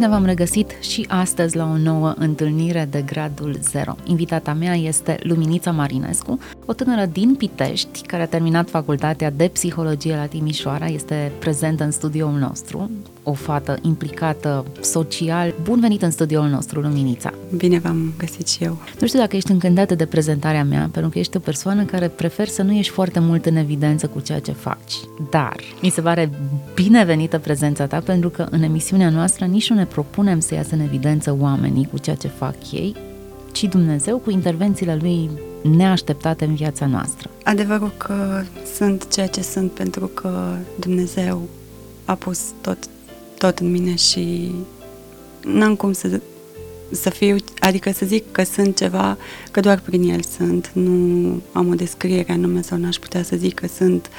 Bine v-am regăsit și astăzi la o nouă întâlnire de gradul 0. Invitata mea este Luminița Marinescu, o tânără din Pitești care a terminat facultatea de psihologie la Timișoara, este prezentă în studioul nostru, o fată implicată social. Bun venit în studioul nostru, Luminița! Bine v-am găsit și eu! Nu știu dacă ești încântată de prezentarea mea, pentru că ești o persoană care prefer să nu ești foarte mult în evidență cu ceea ce faci. Dar mi se pare binevenită prezența ta, pentru că în emisiunea noastră nici nu ne propunem să iasă în evidență oamenii cu ceea ce fac ei, ci Dumnezeu cu intervențiile Lui neașteptate în viața noastră. Adevărul că sunt ceea ce sunt pentru că Dumnezeu a pus tot, tot în mine și n-am cum să, să fiu, adică să zic că sunt ceva, că doar prin El sunt. Nu am o descriere anume sau n-aș putea să zic că sunt,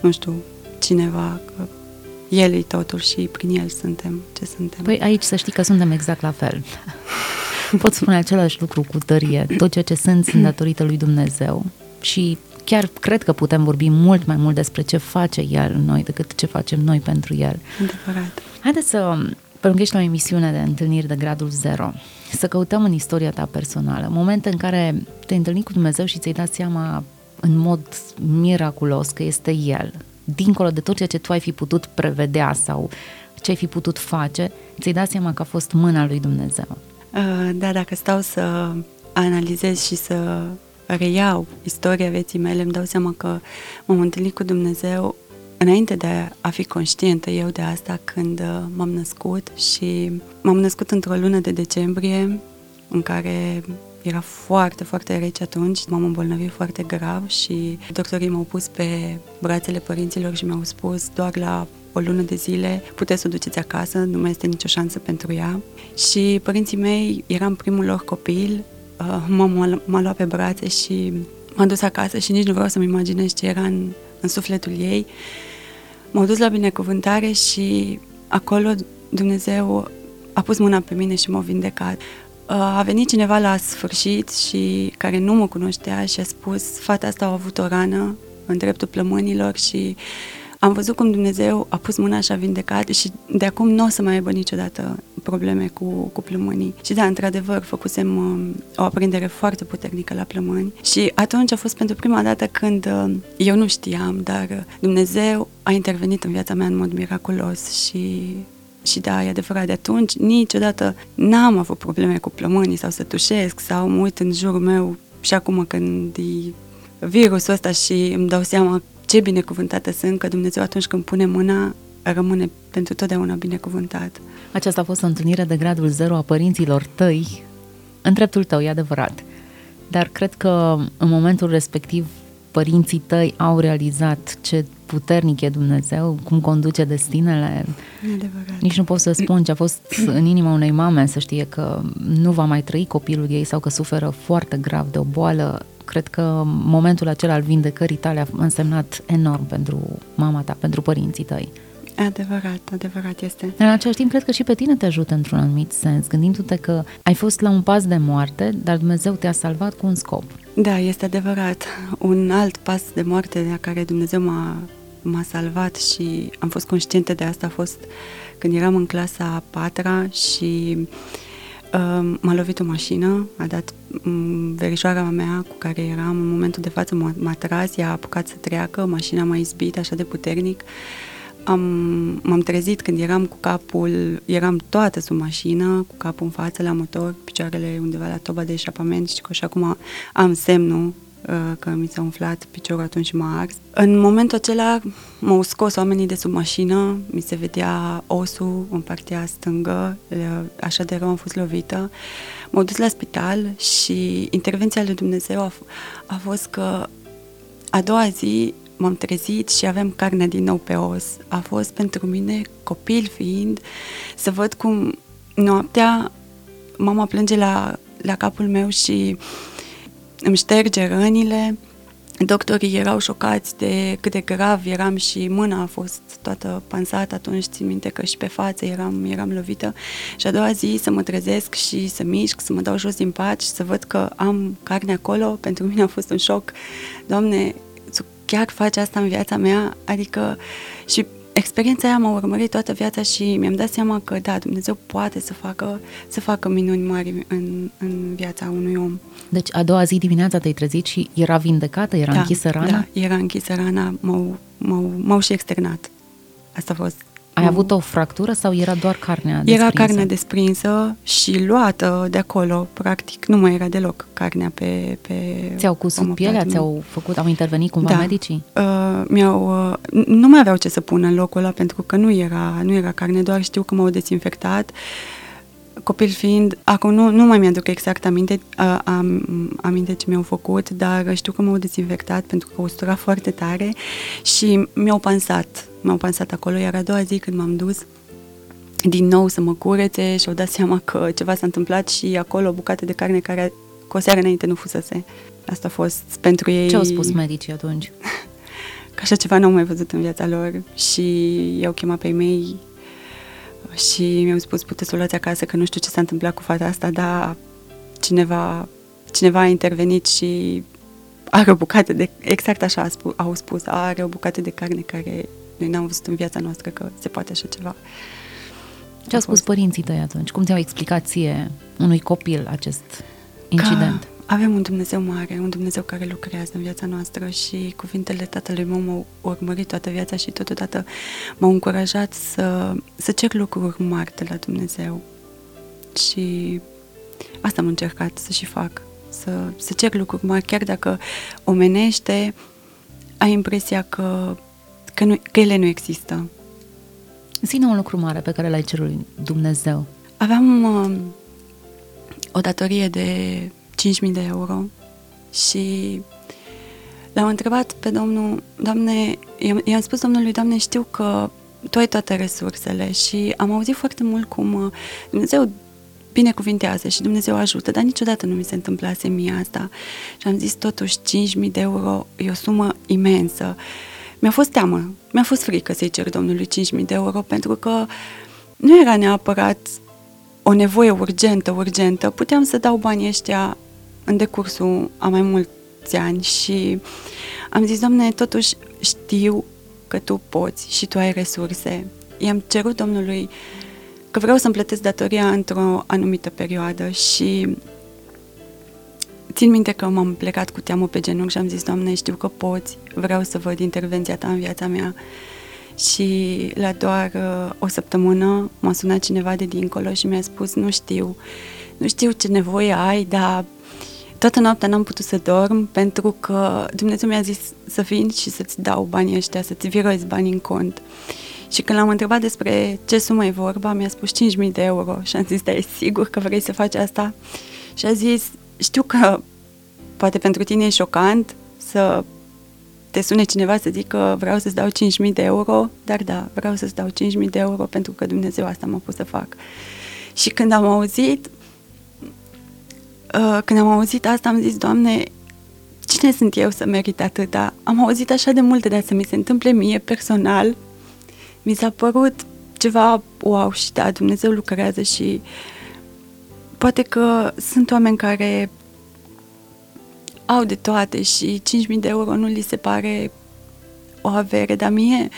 nu știu, cineva, că El e totul și prin El suntem ce suntem. Păi aici să știi că suntem exact la fel. Pot spune același lucru cu tărie. Tot ceea ce sunt sunt datorită lui Dumnezeu și chiar cred că putem vorbi mult mai mult despre ce face El în noi decât ce facem noi pentru El. Adevărat. Haideți să, pentru că ești la o emisiune de întâlniri de gradul 0, să căutăm în istoria ta personală momente în care te-ai întâlnit cu Dumnezeu și ți-ai dat seama în mod miraculos că este El, dincolo de tot ceea ce tu ai fi putut prevedea sau ce ai fi putut face, ți-ai dat seama că a fost mâna lui Dumnezeu. Uh, da, dacă stau să analizez și să reiau istoria vieții mele, îmi dau seama că m-am întâlnit cu Dumnezeu înainte de a fi conștientă eu de asta când uh, m-am născut și m-am născut într-o lună de decembrie în care era foarte, foarte rece atunci, m-am îmbolnăvit foarte grav și doctorii m-au pus pe brațele părinților și mi-au spus doar la o lună de zile, puteți să o duceți acasă, nu mai este nicio șansă pentru ea. Și părinții mei, eram primul lor copil, uh, mama m-a luat pe brațe și m-a dus acasă și nici nu vreau să-mi imaginez ce era în, în sufletul ei. M-au dus la binecuvântare și acolo Dumnezeu a pus mâna pe mine și m-a vindecat. Uh, a venit cineva la sfârșit și care nu mă cunoștea și a spus fata asta a avut o rană în dreptul plămânilor și am văzut cum Dumnezeu a pus mâna și a vindecat și de acum nu o să mai aibă niciodată probleme cu, cu plămânii. Și da, într-adevăr, făcusem uh, o aprindere foarte puternică la plămâni și atunci a fost pentru prima dată când uh, eu nu știam, dar uh, Dumnezeu a intervenit în viața mea în mod miraculos și și da, e adevărat, de atunci niciodată n-am avut probleme cu plămânii sau să tușesc sau mă uit în jurul meu și acum când e virusul ăsta și îmi dau seama ce binecuvântată sunt că Dumnezeu atunci când pune mâna rămâne pentru totdeauna binecuvântat. Aceasta a fost o întâlnire de gradul 0 a părinților tăi, în dreptul tău, e adevărat. Dar cred că în momentul respectiv părinții tăi au realizat ce puternic e Dumnezeu, cum conduce destinele. Adevărat. Nici nu pot să spun ce a fost în inima unei mame să știe că nu va mai trăi copilul ei sau că suferă foarte grav de o boală. Cred că momentul acela al vindecării tale a însemnat enorm pentru mama ta, pentru părinții tăi. Adevărat, adevărat este. În același timp, cred că și pe tine te ajută într-un anumit sens, gândindu-te că ai fost la un pas de moarte, dar Dumnezeu te-a salvat cu un scop. Da, este adevărat. Un alt pas de moarte la care Dumnezeu m-a, m-a salvat și am fost conștientă de asta a fost când eram în clasa a patra și uh, m-a lovit o mașină, a dat um, verișoara mea cu care eram în momentul de față m-a, m-a tras, ea a apucat să treacă, mașina m-a izbit așa de puternic. Am, m-am trezit când eram cu capul, eram toată sub mașină, cu capul în față la motor, picioarele undeva la toba de eșapament și că și acum am semnul uh, că mi s-a umflat piciorul atunci și m-a ars. În momentul acela m-au scos oamenii de sub mașină, mi se vedea osul în partea stângă, așa de rău am fost lovită. M-au dus la spital și intervenția lui Dumnezeu a, a fost că a doua zi m-am trezit și aveam carne din nou pe os. A fost pentru mine, copil fiind, să văd cum noaptea mama plânge la, la capul meu și îmi șterge rănile, Doctorii erau șocați de cât de grav eram și mâna a fost toată pansată atunci, țin minte că și pe față eram, eram lovită. Și a doua zi să mă trezesc și să mișc, să mă dau jos din pat și să văd că am carne acolo, pentru mine a fost un șoc. Doamne, chiar faci asta în viața mea? Adică și experiența aia m-a urmărit toată viața și mi-am dat seama că, da, Dumnezeu poate să facă, să facă minuni mari în, în viața unui om. Deci a doua zi dimineața te-ai trezit și era vindecată, era da, închisă rana? Da, era închisă rana, m-au, m-au, m-au și externat. Asta a fost ai mm. avut o fractură sau era doar carnea desprinsă? Era carnea desprinsă și luată de acolo, practic. Nu mai era deloc carnea pe... pe ți-au cusut pielea? Ți-au făcut, au intervenit cumva da. medicii? Uh, mi-au, uh, nu mai aveau ce să pună în locul ăla pentru că nu era, nu era carne, doar știu că m-au dezinfectat. Copil fiind, acum nu, nu mai mi-aduc exact aminte, uh, am, aminte ce mi-au făcut, dar știu că m-au dezinfectat pentru că ustura foarte tare și mi-au pansat m-au pansat acolo, iar a doua zi când m-am dus din nou să mă curețe și au dat seama că ceva s-a întâmplat și acolo o bucată de carne care cu o seară înainte nu fusese. Asta a fost pentru ei... Ce au spus medicii atunci? Că așa ceva n-au mai văzut în viața lor și i-au chemat pe mei și mi-au spus puteți să o luați acasă că nu știu ce s-a întâmplat cu fata asta, dar cineva, cineva a intervenit și are o bucată de, exact așa au spus, are o bucată de carne care noi n-am văzut în viața noastră că se poate așa ceva. Ce au spus părinții tăi atunci? Cum ți-au explicat ție unui copil acest incident? Că avem un Dumnezeu mare, un Dumnezeu care lucrează în viața noastră și cuvintele tatălui meu m-au urmărit toată viața și totodată m-au încurajat să, să cer lucruri mari de la Dumnezeu. Și asta am încercat să și fac, să, să cer lucruri mari, chiar dacă omenește, ai impresia că că, nu, că ele nu există. Zine un lucru mare pe care l-ai cerut Dumnezeu. Aveam uh, o datorie de 5.000 de euro și l-am întrebat pe domnul, Doamne, i-am spus domnului, Doamne, știu că Tu ai toate resursele și am auzit foarte mult cum uh, Dumnezeu binecuvintează și Dumnezeu ajută, dar niciodată nu mi se întâmplase mie asta. Și am zis, totuși, 5.000 de euro e o sumă imensă. Mi-a fost teamă, mi-a fost frică să-i cer domnului 5.000 de euro pentru că nu era neapărat o nevoie urgentă, urgentă. Puteam să dau banii ăștia în decursul a mai mulți ani și am zis, Doamne, totuși știu că Tu poți și Tu ai resurse. I-am cerut Domnului că vreau să-mi plătesc datoria într-o anumită perioadă și Țin minte că m-am plecat cu teamă pe genunchi și am zis, Doamne, știu că poți, vreau să văd intervenția Ta în viața mea. Și la doar uh, o săptămână m-a sunat cineva de dincolo și mi-a spus, nu știu, nu știu ce nevoie ai, dar toată noaptea n-am putut să dorm pentru că Dumnezeu mi-a zis să vin și să-ți dau banii ăștia, să-ți virezi banii în cont. Și când l-am întrebat despre ce sumă e vorba, mi-a spus 5.000 de euro și am zis, da, e sigur că vrei să faci asta? Și a zis, știu că poate pentru tine e șocant să te sune cineva să zică vreau să-ți dau 5.000 de euro, dar da, vreau să-ți dau 5.000 de euro pentru că Dumnezeu asta m-a pus să fac. Și când am auzit, uh, când am auzit asta, am zis, Doamne, cine sunt eu să merit atâta? Am auzit așa de multe, dar să mi se întâmple mie personal, mi s-a părut ceva wow și da, Dumnezeu lucrează și poate că sunt oameni care au de toate și 5.000 de euro nu li se pare o avere, dar mie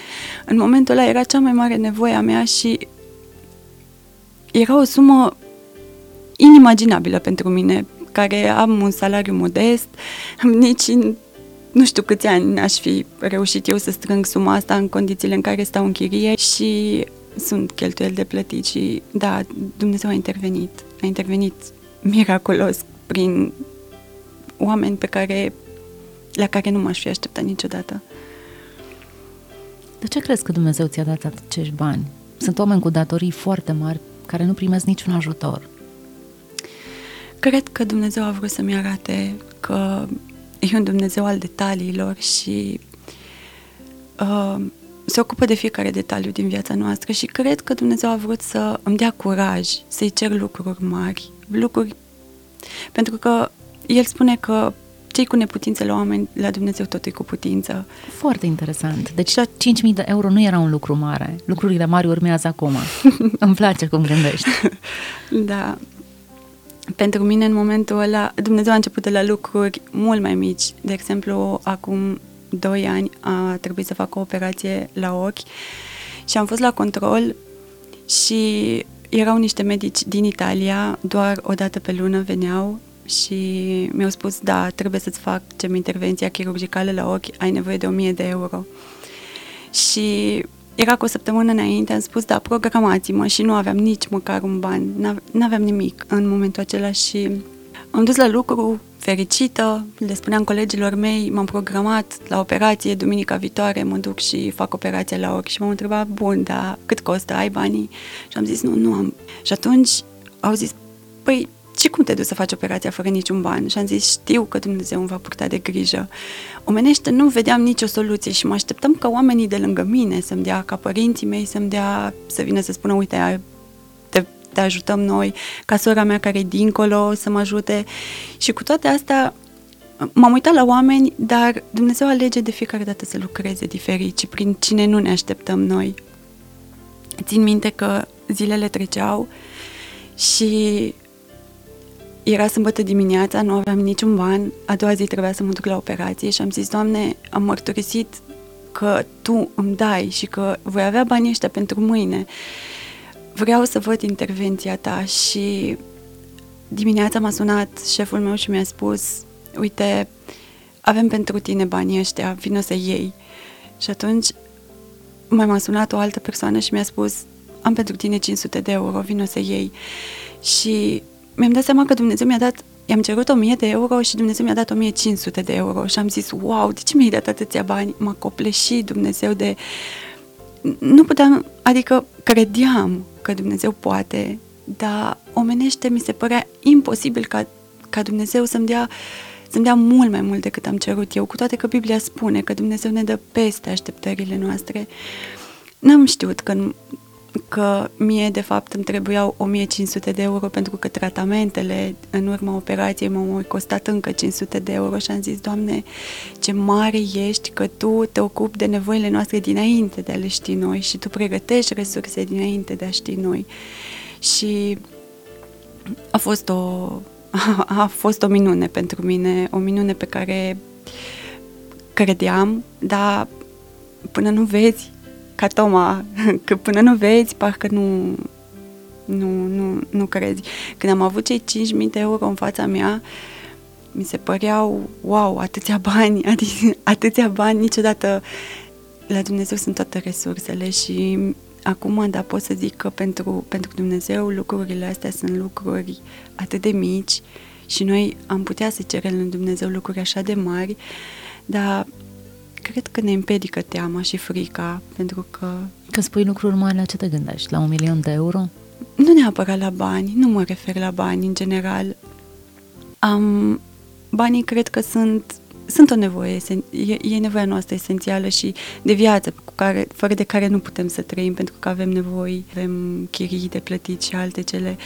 în momentul ăla era cea mai mare nevoie a mea și era o sumă inimaginabilă pentru mine, care am un salariu modest, nici în nu știu câți ani aș fi reușit eu să strâng suma asta în condițiile în care stau în chirie și sunt cheltuieli de plătit și da, Dumnezeu a intervenit, a intervenit miraculos prin oameni pe care, la care nu m-aș fi așteptat niciodată. De ce crezi că Dumnezeu ți-a dat acești bani? Sunt oameni cu datorii foarte mari care nu primesc niciun ajutor. Cred că Dumnezeu a vrut să-mi arate că e un Dumnezeu al detaliilor și uh, se ocupă de fiecare detaliu din viața noastră și cred că Dumnezeu a vrut să îmi dea curaj, să-i cer lucruri mari, lucruri... Pentru că el spune că cei cu neputință la oameni, la Dumnezeu totul e cu putință. Foarte interesant. Deci 5.000 de euro nu era un lucru mare. Lucrurile mari urmează acum. Îmi place cum gândești. da. Pentru mine, în momentul ăla, Dumnezeu a început de la lucruri mult mai mici. De exemplu, acum 2 ani a trebuit să fac o operație la ochi și am fost la control și erau niște medici din Italia, doar o dată pe lună veneau și mi-au spus, da, trebuie să-ți facem intervenția chirurgicală la ochi, ai nevoie de 1000 de euro. Și era cu o săptămână înainte, am spus, da, programați-mă și nu aveam nici măcar un ban, nu aveam nimic în momentul acela și am dus la lucru fericită, le spuneam colegilor mei, m-am programat la operație, duminica viitoare mă duc și fac operația la ochi și m-au întrebat, bun, dar cât costă, ai banii? Și am zis, nu, nu am. Și atunci au zis, păi, și cum te duci să faci operația fără niciun ban? Și am zis, știu că Dumnezeu îmi va purta de grijă. Omenește, nu vedeam nicio soluție și mă așteptam ca oamenii de lângă mine să-mi dea, ca părinții mei să-mi dea, să vină să spună, uite, te, te ajutăm noi, ca sora mea care e dincolo să mă ajute. Și cu toate astea, m-am uitat la oameni, dar Dumnezeu alege de fiecare dată să lucreze diferit și prin cine nu ne așteptăm noi. Țin minte că zilele treceau și era sâmbătă dimineața, nu aveam niciun ban, a doua zi trebuia să mă duc la operație și am zis, Doamne, am mărturisit că Tu îmi dai și că voi avea banii ăștia pentru mâine. Vreau să văd intervenția Ta și dimineața m-a sunat șeful meu și mi-a spus, uite, avem pentru tine banii ăștia, vină să iei. Și atunci mai m-a sunat o altă persoană și mi-a spus, am pentru tine 500 de euro, vină să iei. Și mi-am dat seama că Dumnezeu mi-a dat i-am cerut 1000 de euro și Dumnezeu mi-a dat 1500 de euro și am zis, wow, de ce mi-ai dat atâția bani? M-a copleșit Dumnezeu de... Nu puteam, adică credeam că Dumnezeu poate, dar omenește mi se părea imposibil ca, ca Dumnezeu să-mi dea să-mi dea mult mai mult decât am cerut eu, cu toate că Biblia spune că Dumnezeu ne dă peste așteptările noastre. N-am știut că că mie, de fapt, îmi trebuiau 1500 de euro pentru că tratamentele în urma operației m-au costat încă 500 de euro și am zis, Doamne, ce mare ești că Tu te ocupi de nevoile noastre dinainte de a le ști noi și Tu pregătești resurse dinainte de a ști noi. Și a fost o, a fost o minune pentru mine, o minune pe care credeam, dar până nu vezi ca Toma, că până nu vezi, parcă nu, nu, nu, nu crezi. Când am avut cei 5.000 de euro în fața mea, mi se păreau, wow, atâția bani, adică, atâția bani, niciodată la Dumnezeu sunt toate resursele și acum, da, pot să zic că pentru, pentru Dumnezeu lucrurile astea sunt lucruri atât de mici și noi am putea să cerem în Dumnezeu lucruri așa de mari, dar cred că ne împedică teama și frica, pentru că... Că spui lucruri mari, la ce te gândești? La un milion de euro? Nu neapărat la bani, nu mă refer la bani în general. Am, banii cred că sunt, sunt o nevoie, e, e nevoia noastră esențială și de viață, cu care, fără de care nu putem să trăim, pentru că avem nevoi, avem chirii de plătit și alte cele.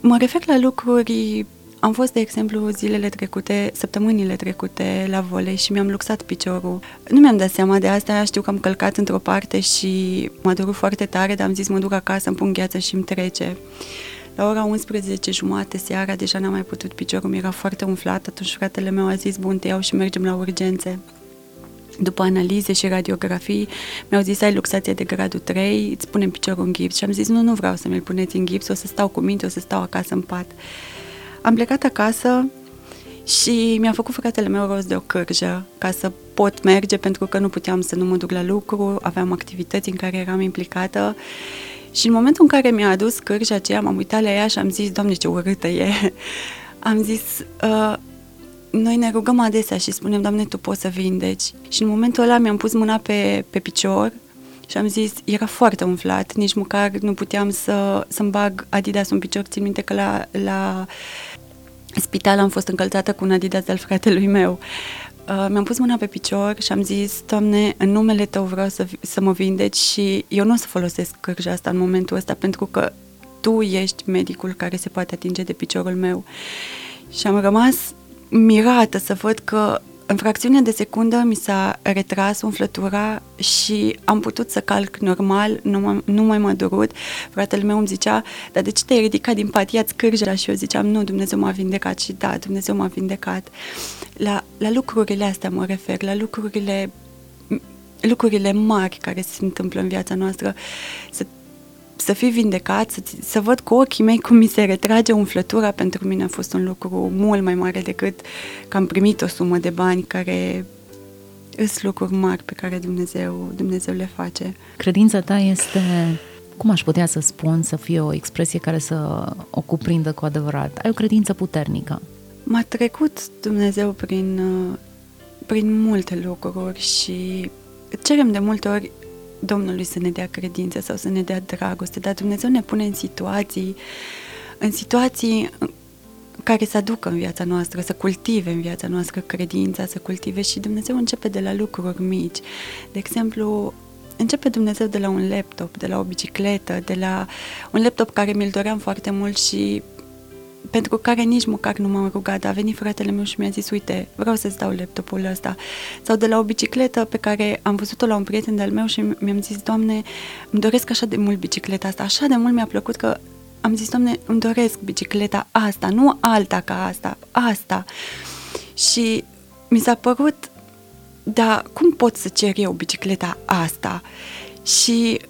Mă refer la lucruri am fost, de exemplu, zilele trecute, săptămânile trecute la volei și mi-am luxat piciorul. Nu mi-am dat seama de asta, știu că am călcat într-o parte și m-a durut foarte tare, dar am zis mă duc acasă, îmi pun gheață și îmi trece. La ora 11 jumate seara deja n-am mai putut piciorul, mi era foarte umflat, atunci fratele meu a zis, bun, te iau și mergem la urgențe. După analize și radiografii, mi-au zis, ai luxație de gradul 3, îți punem piciorul în gips. Și am zis, nu, nu vreau să mi-l puneți în gips, o să stau cu minte, o să stau acasă în pat. Am plecat acasă și mi-a făcut fratele meu rost de o cârjă ca să pot merge pentru că nu puteam să nu mă duc la lucru, aveam activități în care eram implicată și în momentul în care mi-a adus cârja aceea, m-am uitat la ea și am zis, Doamne, ce urâtă e! am zis, uh, noi ne rugăm adesea și spunem, Doamne, Tu poți să vindeci. Și în momentul ăla mi-am pus mâna pe, pe picior și am zis, era foarte umflat, nici măcar nu puteam să, să-mi bag Adidas în picior. Țin minte că la, la spital am fost încălțată cu un Adidas al fratelui meu. Uh, mi-am pus mâna pe picior și am zis, Doamne, în numele Tău vreau să, să mă vindeci și eu nu o să folosesc cârja asta în momentul ăsta pentru că Tu ești medicul care se poate atinge de piciorul meu. Și am rămas mirată să văd că în fracțiune de secundă mi s-a retras umflătura și am putut să calc normal, nu, m- nu mai m-a durut. Fratele meu îmi zicea, dar de ce te-ai ridicat din pat, ia cârja? Și eu ziceam, nu, Dumnezeu m-a vindecat și da, Dumnezeu m-a vindecat. La, la lucrurile astea mă refer, la lucrurile lucrurile mari care se întâmplă în viața noastră, să să fii vindecat, să, să văd cu ochii mei cum mi se retrage umflătura, pentru mine a fost un lucru mult mai mare decât că am primit o sumă de bani care sunt lucruri mari pe care Dumnezeu, Dumnezeu le face. Credința ta este, cum aș putea să spun, să fie o expresie care să o cuprindă cu adevărat. Ai o credință puternică. M-a trecut Dumnezeu prin, prin multe lucruri și cerem de multe ori Domnului să ne dea credință sau să ne dea dragoste, dar Dumnezeu ne pune în situații, în situații care să aducă în viața noastră, să cultive în viața noastră credința, să cultive și Dumnezeu începe de la lucruri mici. De exemplu, începe Dumnezeu de la un laptop, de la o bicicletă, de la un laptop care mi-l doream foarte mult și pentru care nici măcar nu m-am rugat, a venit fratele meu și mi-a zis, uite, vreau să-ți dau laptopul ăsta. Sau de la o bicicletă pe care am văzut-o la un prieten de-al meu și mi-am zis, Doamne, îmi doresc așa de mult bicicleta asta, așa de mult mi-a plăcut că am zis, Doamne, îmi doresc bicicleta asta, nu alta ca asta, asta. Și mi s-a părut, dar cum pot să cer eu bicicleta asta? Și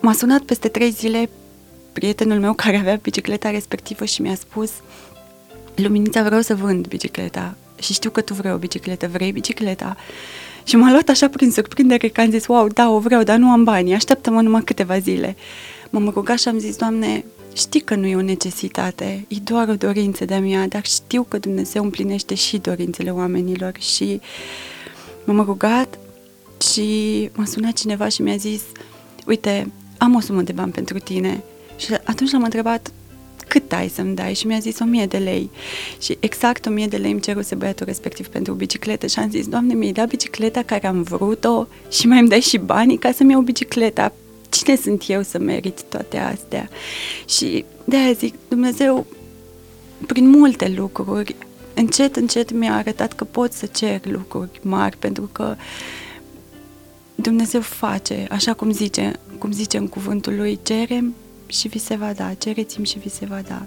m-a sunat peste trei zile prietenul meu care avea bicicleta respectivă și mi-a spus Luminița, vreau să vând bicicleta și știu că tu vrei o bicicletă, vrei bicicleta? Și m-a luat așa prin surprindere că am zis, wow, da, o vreau, dar nu am bani, așteaptă-mă numai câteva zile. M-am rugat și am zis, Doamne, știi că nu e o necesitate, e doar o dorință de-a mea, dar știu că Dumnezeu împlinește și dorințele oamenilor și m-am rugat și m-a sunat cineva și mi-a zis, uite, am o sumă de bani pentru tine, și atunci l-am întrebat cât ai să-mi dai și mi-a zis 1000 de lei. Și exact 1000 de lei îmi ceruse băiatul respectiv pentru bicicletă și am zis, Doamne, mi-ai dat bicicleta care am vrut-o și mai îmi dai și banii ca să-mi iau bicicleta. Cine sunt eu să merit toate astea? Și de-aia zic, Dumnezeu, prin multe lucruri, încet, încet mi-a arătat că pot să cer lucruri mari, pentru că Dumnezeu face, așa cum zice, cum zice în cuvântul lui, cerem și vi se va da, cereți-mi și vi se va da.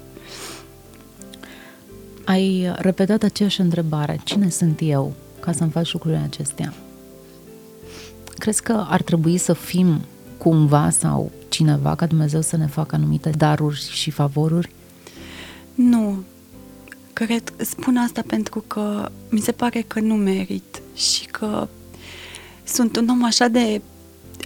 Ai repetat aceeași întrebare, cine sunt eu ca să-mi faci lucrurile acestea? Crezi că ar trebui să fim cumva sau cineva ca Dumnezeu să ne facă anumite daruri și favoruri? Nu. Cred, spun asta pentru că mi se pare că nu merit și că sunt un om așa de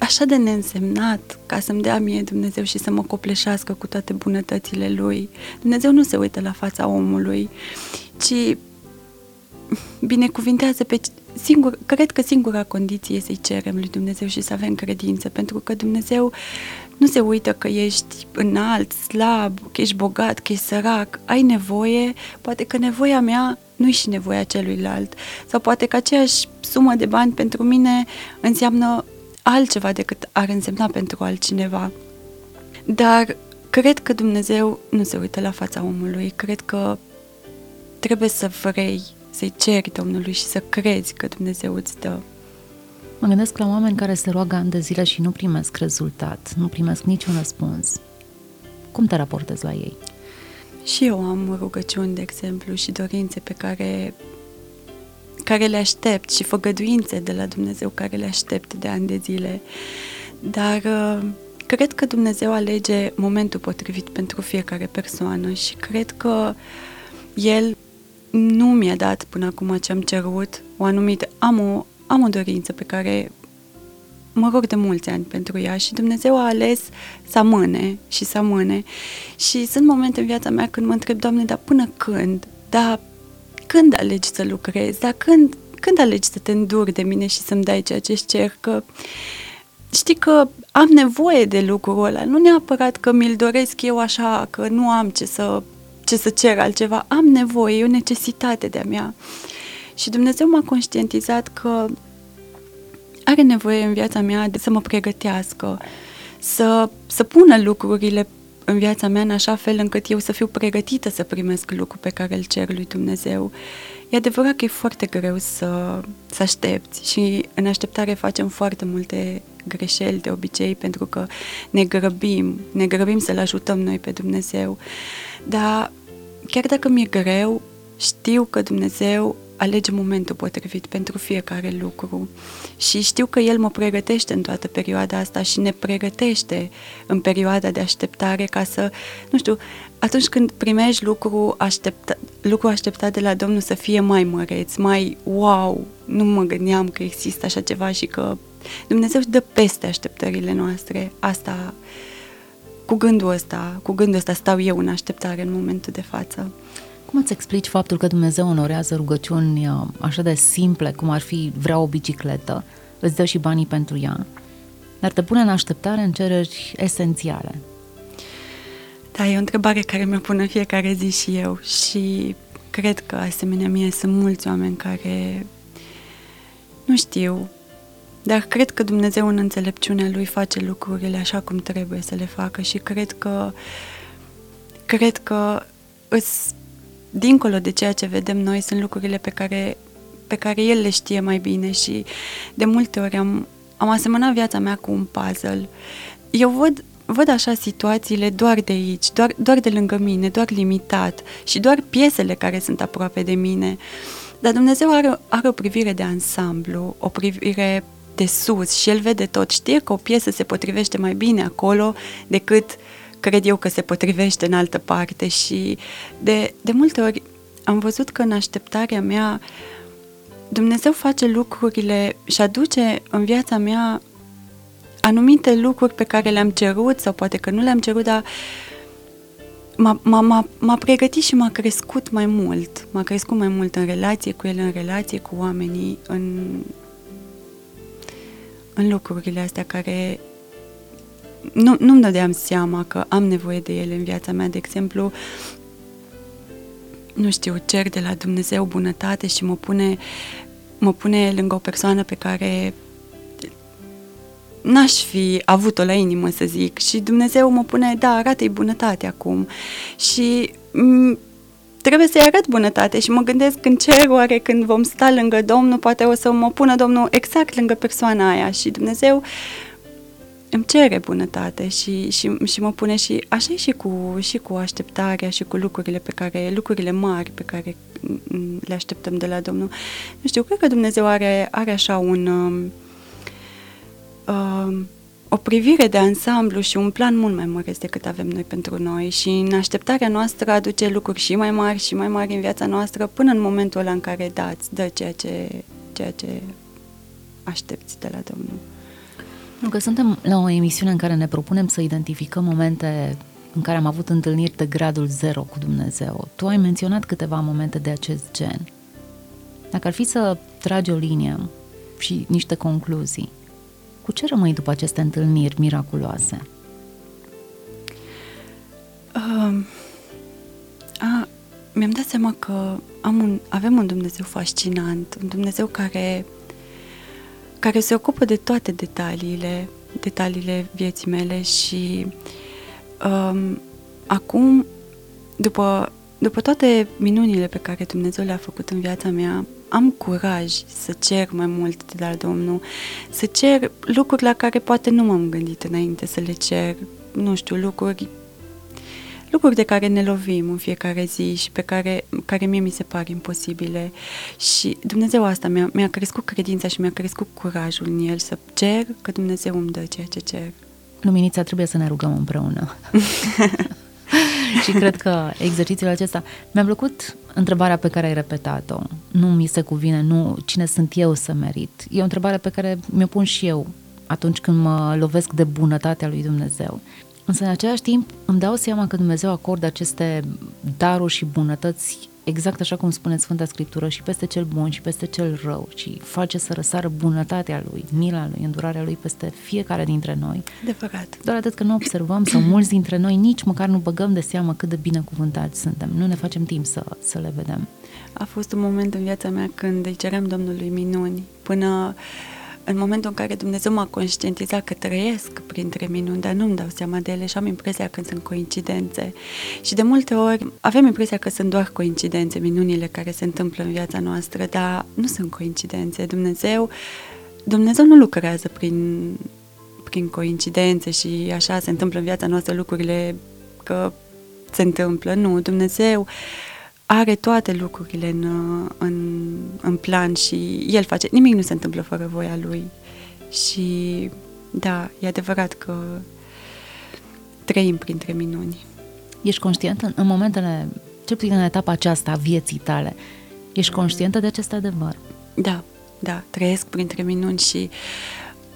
așa de neînsemnat ca să-mi dea mie Dumnezeu și să mă copleșească cu toate bunătățile Lui. Dumnezeu nu se uită la fața omului, ci binecuvintează pe singur, cred că singura condiție e să-i cerem lui Dumnezeu și să avem credință, pentru că Dumnezeu nu se uită că ești înalt, slab, că ești bogat, că ești sărac, ai nevoie, poate că nevoia mea nu-i și nevoia celuilalt, sau poate că aceeași sumă de bani pentru mine înseamnă altceva decât ar însemna pentru altcineva. Dar cred că Dumnezeu nu se uită la fața omului, cred că trebuie să vrei să-i ceri Domnului și să crezi că Dumnezeu îți dă. Mă gândesc la oameni care se roagă ani de zile și nu primesc rezultat, nu primesc niciun răspuns. Cum te raportezi la ei? Și eu am rugăciuni, de exemplu, și dorințe pe care care le aștept și făgăduințe de la Dumnezeu care le aștept de ani de zile. Dar uh, cred că Dumnezeu alege momentul potrivit pentru fiecare persoană și cred că El nu mi-a dat până acum ce am cerut, o anumită, am o, am o dorință pe care mă rog de mulți ani pentru ea și Dumnezeu a ales să amâne și să amâne și sunt momente în viața mea când mă întreb, Doamne, dar până când? Dar când alegi să lucrezi, dar când, când alegi să te înduri de mine și să-mi dai ceea ce cer, că știi că am nevoie de lucrul ăla, nu neapărat că mi-l doresc eu așa, că nu am ce să, ce să cer altceva, am nevoie, e o necesitate de-a mea. Și Dumnezeu m-a conștientizat că are nevoie în viața mea de să mă pregătească, să, să pună lucrurile în viața mea în așa fel încât eu să fiu pregătită să primesc lucrul pe care îl cer lui Dumnezeu. E adevărat că e foarte greu să, să aștepți și în așteptare facem foarte multe greșeli de obicei pentru că ne grăbim, ne grăbim să-L ajutăm noi pe Dumnezeu. Dar chiar dacă mi-e greu, știu că Dumnezeu alege momentul potrivit pentru fiecare lucru și știu că El mă pregătește în toată perioada asta și ne pregătește în perioada de așteptare ca să, nu știu, atunci când primești lucru, aștepta, lucru așteptat de la Domnul să fie mai măreț, mai wow, nu mă gândeam că există așa ceva și că Dumnezeu își dă peste așteptările noastre. Asta, cu gândul ăsta, cu gândul ăsta stau eu în așteptare în momentul de față. Cum îți explici faptul că Dumnezeu onorează rugăciuni uh, așa de simple, cum ar fi vreau o bicicletă, îți dă și banii pentru ea, dar te pune în așteptare în cereri esențiale? Da, e o întrebare care mi-o pun în fiecare zi și eu și cred că asemenea mie sunt mulți oameni care nu știu, dar cred că Dumnezeu în înțelepciunea Lui face lucrurile așa cum trebuie să le facă și cred că cred că îs, dincolo de ceea ce vedem noi sunt lucrurile pe care, pe care El le știe mai bine și de multe ori am, am asemănat viața mea cu un puzzle. Eu văd văd așa situațiile doar de aici, doar, doar de lângă mine, doar limitat și doar piesele care sunt aproape de mine. Dar Dumnezeu are, are o privire de ansamblu, o privire de sus și El vede tot. Știe că o piesă se potrivește mai bine acolo decât cred eu că se potrivește în altă parte și de, de multe ori am văzut că în așteptarea mea Dumnezeu face lucrurile și aduce în viața mea anumite lucruri pe care le-am cerut sau poate că nu le-am cerut, dar m-a, m-a, m-a pregătit și m-a crescut mai mult. M-a crescut mai mult în relație cu el, în relație cu oamenii, în, în lucrurile astea care nu, nu-mi dădeam seama că am nevoie de ele în viața mea. De exemplu, nu știu, cer de la Dumnezeu bunătate și mă pune, mă pune lângă o persoană pe care n-aș fi avut-o la inimă, să zic. Și Dumnezeu mă pune, da, arată-i bunătate acum. Și m- trebuie să-i arăt bunătate și mă gândesc în cer, oare când vom sta lângă Domnul, poate o să mă pună Domnul exact lângă persoana aia și Dumnezeu îmi cere bunătate și, și, și mă pune și așa și cu, și cu așteptarea și cu lucrurile pe care, lucrurile mari pe care le așteptăm de la Domnul. Nu știu, cred că Dumnezeu are, are așa un, um, uh, o privire de ansamblu și un plan mult mai mare decât avem noi pentru noi și în așteptarea noastră aduce lucruri și mai mari și mai mari în viața noastră până în momentul ăla în care da, îți dă ceea ce, ceea ce aștepți de la Domnul. Pentru că suntem la o emisiune în care ne propunem să identificăm momente în care am avut întâlniri de gradul zero cu Dumnezeu. Tu ai menționat câteva momente de acest gen. Dacă ar fi să tragi o linie și niște concluzii, cu ce rămâi după aceste întâlniri miraculoase? Uh, a, mi-am dat seama că am un, avem un Dumnezeu fascinant, un Dumnezeu care, care se ocupă de toate detaliile, detaliile vieții mele și um, acum, după, după toate minunile pe care Dumnezeu le-a făcut în viața mea, am curaj să cer mai mult de la Domnul, să cer lucruri la care poate nu m-am gândit înainte să le cer, nu știu, lucruri lucruri de care ne lovim în fiecare zi și pe care, care mie mi se par imposibile. Și Dumnezeu asta mi-a, mi-a crescut credința și mi-a crescut curajul în el să cer că Dumnezeu îmi dă ceea ce cer. Luminița, trebuie să ne rugăm împreună. și cred că exercițiul acesta mi-a plăcut întrebarea pe care ai repetat-o. Nu mi se cuvine, nu cine sunt eu să merit. E o întrebare pe care mi-o pun și eu atunci când mă lovesc de bunătatea lui Dumnezeu. Însă, în același timp, îmi dau seama că Dumnezeu acordă aceste daruri și bunătăți exact așa cum spune Sfânta Scriptură și peste cel bun și peste cel rău și face să răsară bunătatea Lui, mila Lui, îndurarea Lui peste fiecare dintre noi. Adevărat. Doar atât că nu observăm sau mulți dintre noi nici măcar nu băgăm de seamă cât de binecuvântați suntem. Nu ne facem timp să, să le vedem. A fost un moment în viața mea când îi ceream Domnului minuni până în momentul în care Dumnezeu m-a conștientizat că trăiesc printre minuni, dar nu-mi dau seama de ele și am impresia că sunt coincidențe. Și de multe ori avem impresia că sunt doar coincidențe, minunile care se întâmplă în viața noastră, dar nu sunt coincidențe. Dumnezeu, Dumnezeu nu lucrează prin, prin coincidențe și așa se întâmplă în viața noastră lucrurile că se întâmplă. Nu, Dumnezeu are toate lucrurile în, în, în plan și El face, nimic nu se întâmplă fără voia Lui. Și da, e adevărat că trăim printre minuni. Ești conștient în, în momentele, cel puțin în etapa aceasta a vieții tale, ești conștientă de acest adevăr? Da, da, trăiesc printre minuni și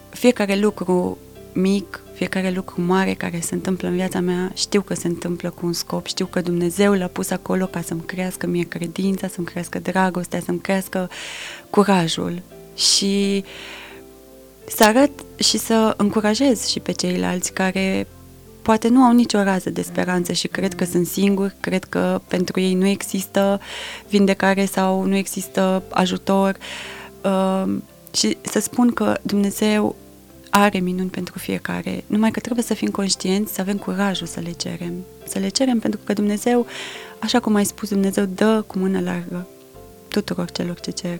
fiecare lucru mic, fiecare lucru mare care se întâmplă în viața mea, știu că se întâmplă cu un scop, știu că Dumnezeu l-a pus acolo ca să-mi crească mie credința, să-mi crească dragostea, să-mi crească curajul. Și să arăt și să încurajez și pe ceilalți care poate nu au nicio rază de speranță și cred că sunt singuri, cred că pentru ei nu există vindecare sau nu există ajutor. Uh, și să spun că Dumnezeu are minuni pentru fiecare, numai că trebuie să fim conștienți, să avem curajul să le cerem. Să le cerem pentru că Dumnezeu, așa cum ai spus, Dumnezeu dă cu mână largă tuturor celor ce cer.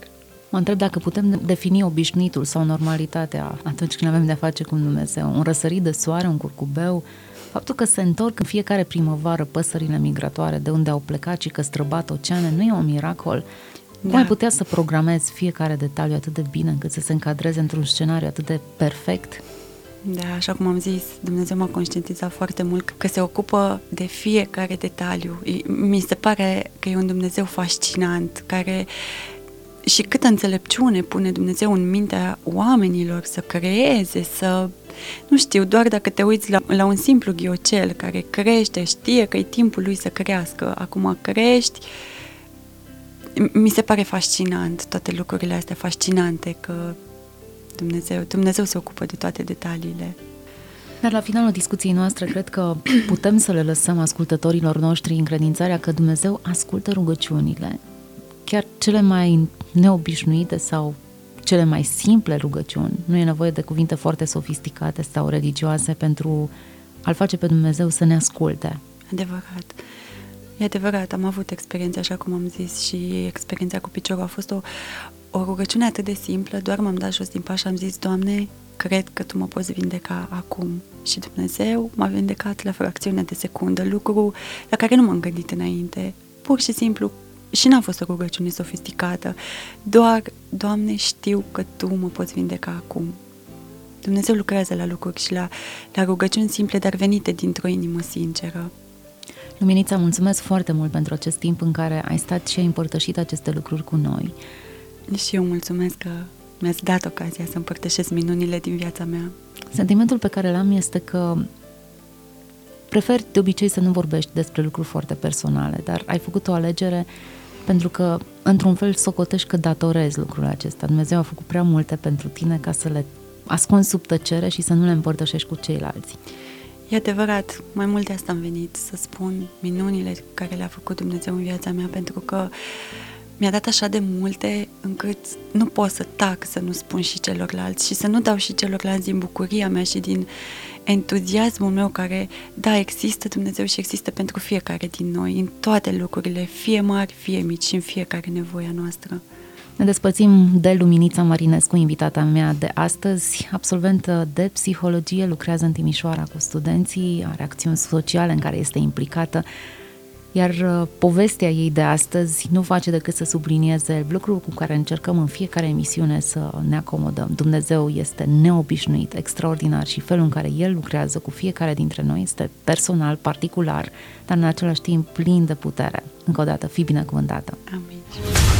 Mă întreb dacă putem defini obișnuitul sau normalitatea atunci când avem de-a face cu Dumnezeu. Un răsărit de soare, un curcubeu, faptul că se întorc în fiecare primăvară păsările migratoare de unde au plecat și că străbat oceane, nu e un miracol. Da. Cum ai putea să programezi fiecare detaliu atât de bine încât să se încadreze într-un scenariu atât de perfect? Da, așa cum am zis, Dumnezeu m-a conștientizat foarte mult că se ocupă de fiecare detaliu. Mi se pare că e un Dumnezeu fascinant, care și câtă înțelepciune pune Dumnezeu în mintea oamenilor să creeze, să... Nu știu, doar dacă te uiți la, la un simplu ghiocel care crește, știe că e timpul lui să crească, acum crești, mi se pare fascinant toate lucrurile astea, fascinante că Dumnezeu, Dumnezeu se ocupă de toate detaliile. Dar la finalul discuției noastre cred că putem să le lăsăm ascultătorilor noștri încredințarea că Dumnezeu ascultă rugăciunile, chiar cele mai neobișnuite sau cele mai simple rugăciuni. Nu e nevoie de cuvinte foarte sofisticate sau religioase pentru a-L face pe Dumnezeu să ne asculte. Adevărat. E adevărat, am avut experiența, așa cum am zis, și experiența cu piciorul a fost o, o rugăciune atât de simplă, doar m-am dat jos din pas și am zis, Doamne, cred că Tu mă poți vindeca acum. Și Dumnezeu m-a vindecat la fracțiune de secundă, lucru la care nu m-am gândit înainte. Pur și simplu, și n-a fost o rugăciune sofisticată, doar, Doamne, știu că Tu mă poți vindeca acum. Dumnezeu lucrează la lucruri și la, la rugăciuni simple, dar venite dintr-o inimă sinceră. Luminița, mulțumesc foarte mult pentru acest timp în care ai stat și ai împărtășit aceste lucruri cu noi. Și eu mulțumesc că mi-ați dat ocazia să împărtășesc minunile din viața mea. Sentimentul pe care l-am este că prefer de obicei să nu vorbești despre lucruri foarte personale, dar ai făcut o alegere pentru că, într-un fel, socotești că datorezi lucrul acesta. Dumnezeu a făcut prea multe pentru tine ca să le ascunzi sub tăcere și să nu le împărtășești cu ceilalți. E adevărat, mai mult de asta am venit să spun minunile care le-a făcut Dumnezeu în viața mea, pentru că mi-a dat așa de multe încât nu pot să tac să nu spun și celorlalți și să nu dau și celorlalți din bucuria mea și din entuziasmul meu care, da, există Dumnezeu și există pentru fiecare din noi, în toate lucrurile, fie mari, fie mici și în fiecare nevoia noastră. Ne despărțim de Luminița Marinescu, invitata mea de astăzi, absolventă de psihologie, lucrează în Timișoara cu studenții, are acțiuni sociale în care este implicată, iar uh, povestea ei de astăzi nu face decât să sublinieze lucrul cu care încercăm în fiecare emisiune să ne acomodăm. Dumnezeu este neobișnuit, extraordinar și felul în care El lucrează cu fiecare dintre noi este personal, particular, dar în același timp plin de putere. Încă o dată, fi binecuvântată! Amin.